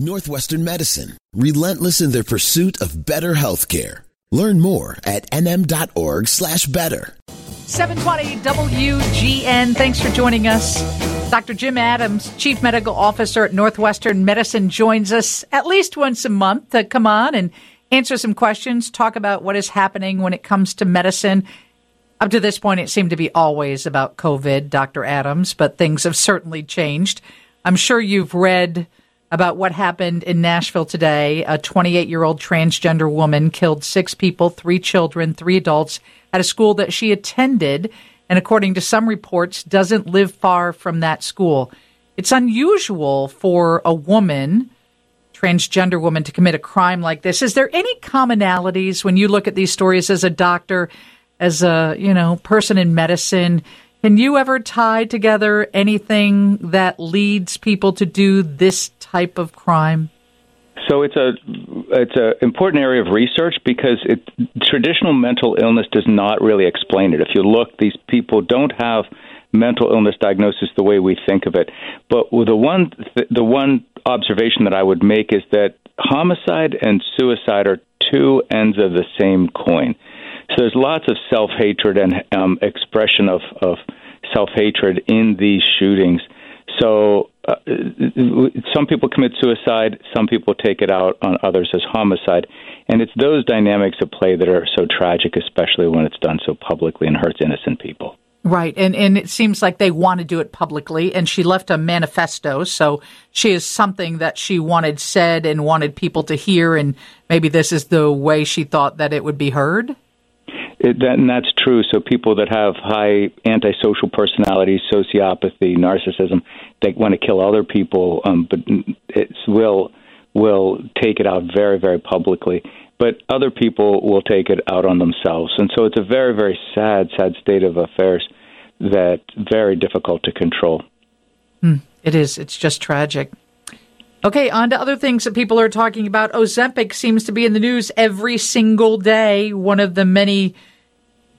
Northwestern Medicine, relentless in their pursuit of better healthcare. Learn more at nm.org slash better. 720 WGN. Thanks for joining us. Dr. Jim Adams, Chief Medical Officer at Northwestern Medicine, joins us at least once a month to come on and answer some questions, talk about what is happening when it comes to medicine. Up to this point, it seemed to be always about COVID, Dr. Adams, but things have certainly changed. I'm sure you've read about what happened in Nashville today. A 28 year old transgender woman killed six people, three children, three adults at a school that she attended, and according to some reports, doesn't live far from that school. It's unusual for a woman, transgender woman, to commit a crime like this. Is there any commonalities when you look at these stories as a doctor, as a you know person in medicine? Can you ever tie together anything that leads people to do this type of crime? So it's a it's an important area of research because it, traditional mental illness does not really explain it. If you look, these people don't have mental illness diagnosis the way we think of it. But the one the one observation that I would make is that homicide and suicide are two ends of the same coin. So there's lots of self hatred and um, expression of, of self hatred in these shootings. So uh, some people commit suicide, some people take it out on others as homicide. And it's those dynamics at play that are so tragic, especially when it's done so publicly and hurts innocent people. Right, and and it seems like they want to do it publicly. And she left a manifesto, so she is something that she wanted said and wanted people to hear. And maybe this is the way she thought that it would be heard. It, that, and that's true. So people that have high antisocial personalities, sociopathy, narcissism, they want to kill other people, um, but it will will take it out very, very publicly. But other people will take it out on themselves, and so it's a very, very sad, sad state of affairs that very difficult to control. Hmm, it is. It's just tragic. Okay, on to other things that people are talking about. Ozempic seems to be in the news every single day. One of the many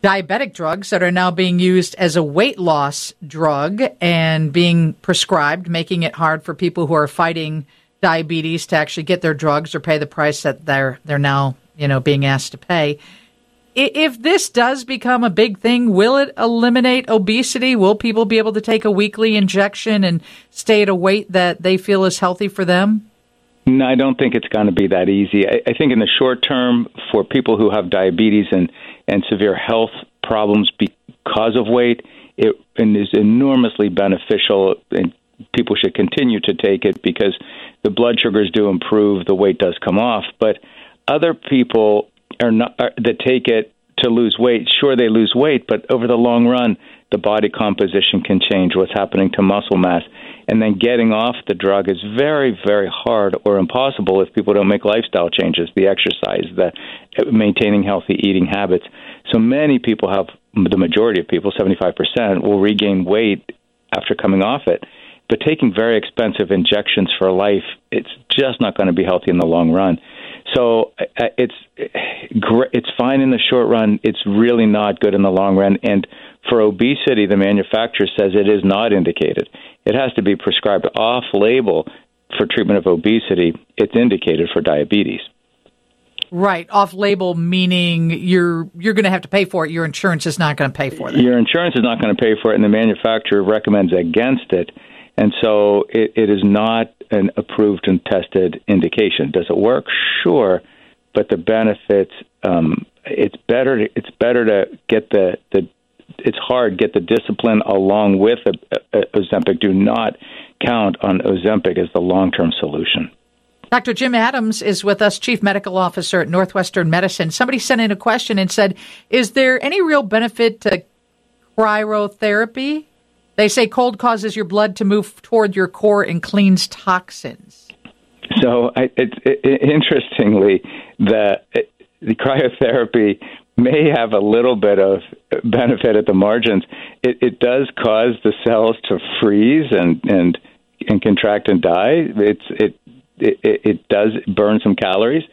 diabetic drugs that are now being used as a weight loss drug and being prescribed, making it hard for people who are fighting diabetes to actually get their drugs or pay the price that they're they're now you know being asked to pay. If this does become a big thing, will it eliminate obesity? Will people be able to take a weekly injection and stay at a weight that they feel is healthy for them? No, I don't think it's going to be that easy. I, I think in the short term, for people who have diabetes and and severe health problems because of weight, it is enormously beneficial, and people should continue to take it because the blood sugars do improve, the weight does come off. But other people are not are, that take it to lose weight. Sure, they lose weight, but over the long run, the body composition can change. What's happening to muscle mass? and then getting off the drug is very, very hard or impossible if people don't make lifestyle changes, the exercise, the maintaining healthy eating habits. So many people have, the majority of people, 75%, will regain weight after coming off it. But taking very expensive injections for life, it's just not going to be healthy in the long run. So uh, it's it's fine in the short run. It's really not good in the long run. And for obesity, the manufacturer says it is not indicated it has to be prescribed off label for treatment of obesity. It's indicated for diabetes. Right, off label meaning you're you're going to have to pay for it. Your insurance is not going to pay for it. Your insurance is not going to pay for it, and the manufacturer recommends against it, and so it, it is not an approved and tested indication. Does it work? Sure, but the benefits. Um, it's better. To, it's better to get the the it's hard. Get the discipline along with Ozempic. Do not count on Ozempic as the long term solution. Dr. Jim Adams is with us, Chief Medical Officer at Northwestern Medicine. Somebody sent in a question and said, Is there any real benefit to cryotherapy? They say cold causes your blood to move toward your core and cleans toxins. So, I, it, it, interestingly, the, the cryotherapy may have a little bit of benefit at the margins. It, it does cause the cells to freeze and and and contract and die. It's it it, it does burn some calories.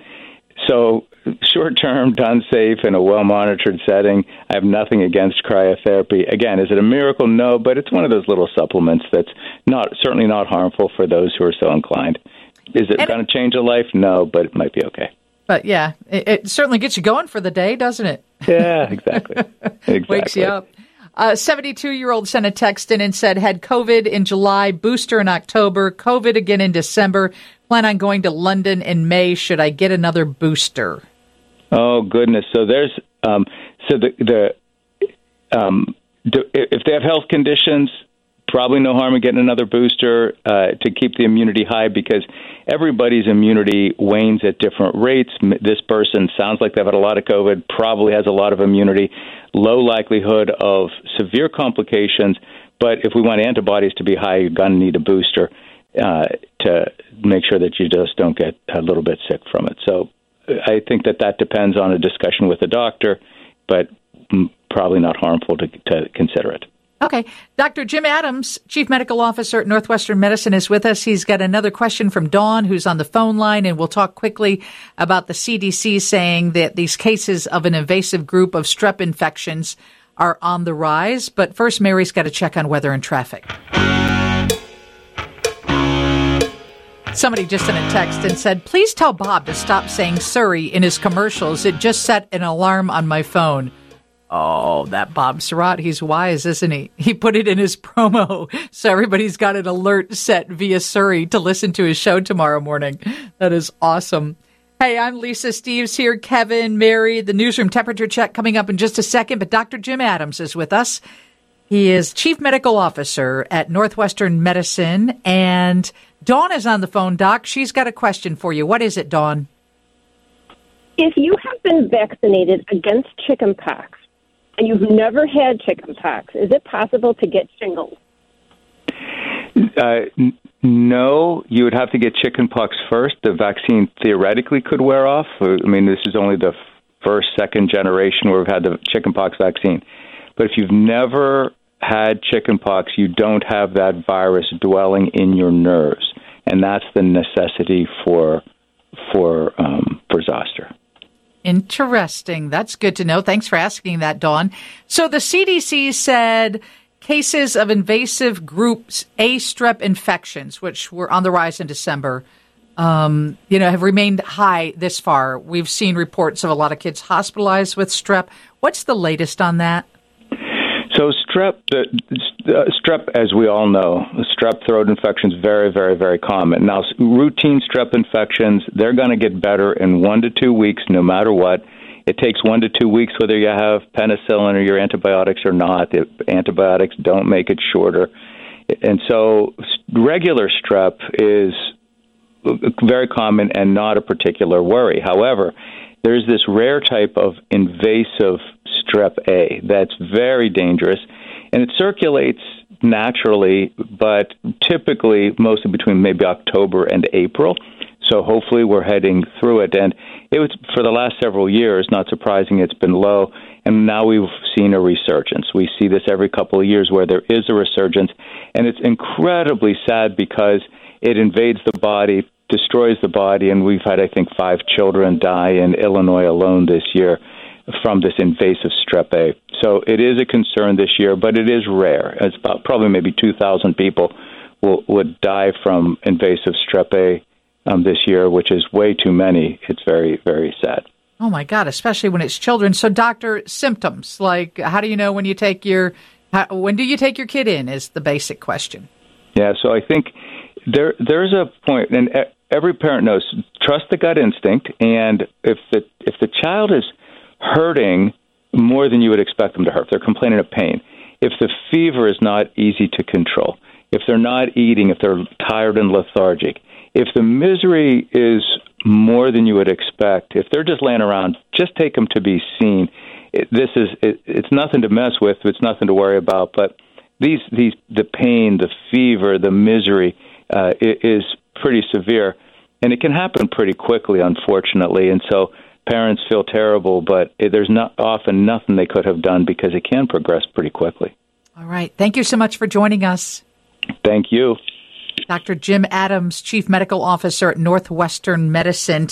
So short term, done safe in a well monitored setting. I have nothing against cryotherapy. Again, is it a miracle? No, but it's one of those little supplements that's not certainly not harmful for those who are so inclined. Is it going to change a life? No, but it might be okay. But yeah, it, it, certainly gets you going for the day, doesn't it? Yeah, exactly. exactly. Wakes you up. A 72 year old sent a text in and said, had COVID in July, booster in October, COVID again in December, plan on going to London in May. Should I get another booster? Oh, goodness. So there's, um, so the, the, um, do, if they have health conditions, probably no harm in getting another booster uh, to keep the immunity high because everybody's immunity wanes at different rates. This person sounds like they've had a lot of COVID, probably has a lot of immunity, low likelihood of severe complications. But if we want antibodies to be high, you're going to need a booster uh, to make sure that you just don't get a little bit sick from it. So I think that that depends on a discussion with a doctor, but probably not harmful to, to consider it. Okay. Dr. Jim Adams, Chief Medical Officer at Northwestern Medicine, is with us. He's got another question from Dawn, who's on the phone line, and we'll talk quickly about the CDC saying that these cases of an invasive group of strep infections are on the rise. But first, Mary's got to check on weather and traffic. Somebody just sent a text and said, Please tell Bob to stop saying Siri in his commercials. It just set an alarm on my phone. Oh, that Bob Sirott, he's wise, isn't he? He put it in his promo. So everybody's got an alert set via Siri to listen to his show tomorrow morning. That is awesome. Hey, I'm Lisa Steves here. Kevin, Mary, the newsroom temperature check coming up in just a second, but Dr. Jim Adams is with us. He is Chief Medical Officer at Northwestern Medicine. And Dawn is on the phone, Doc. She's got a question for you. What is it, Dawn? If you have been vaccinated against chickenpox, and you've never had chickenpox, is it possible to get shingles? Uh, n- no, you would have to get chickenpox first. The vaccine theoretically could wear off. Uh, I mean, this is only the first, second generation where we've had the chickenpox vaccine. But if you've never had chickenpox, you don't have that virus dwelling in your nerves, and that's the necessity for for um, for zoster. Interesting. That's good to know. Thanks for asking that, Dawn. So the CDC said cases of invasive groups A strep infections, which were on the rise in December, um, you know, have remained high this far. We've seen reports of a lot of kids hospitalized with strep. What's the latest on that? So strep, uh, strep, as we all know, strep throat infections very, very, very common. Now, routine strep infections, they're going to get better in one to two weeks, no matter what. It takes one to two weeks whether you have penicillin or your antibiotics or not. The antibiotics don't make it shorter. And so regular strep is very common and not a particular worry. However, there's this rare type of invasive strep A that's very dangerous, and it circulates naturally, but typically mostly between maybe October and April. So hopefully we're heading through it. And it was for the last several years, not surprising, it's been low. And now we've seen a resurgence. We see this every couple of years where there is a resurgence. And it's incredibly sad because it invades the body, destroys the body. And we've had, I think, five children die in Illinois alone this year from this invasive strep A. So it is a concern this year, but it is rare. It's about probably maybe 2,000 people will, would die from invasive strep A um, this year, which is way too many. It's very, very sad. Oh my God, especially when it's children. So, doctor, symptoms like how do you know when you take your how, when do you take your kid in? Is the basic question. Yeah, so I think there there's a point, and every parent knows trust the gut instinct, and if the if the child is hurting more than you would expect them to hurt. If they're complaining of pain. If the fever is not easy to control, if they're not eating, if they're tired and lethargic, if the misery is more than you would expect, if they're just laying around, just take them to be seen. It, this is it, it's nothing to mess with. It's nothing to worry about. But these these the pain, the fever, the misery uh, is pretty severe, and it can happen pretty quickly, unfortunately. And so parents feel terrible, but there's not often nothing they could have done because it can progress pretty quickly. All right. Thank you so much for joining us. Thank you. Dr. Jim Adams, Chief Medical Officer at Northwestern Medicine.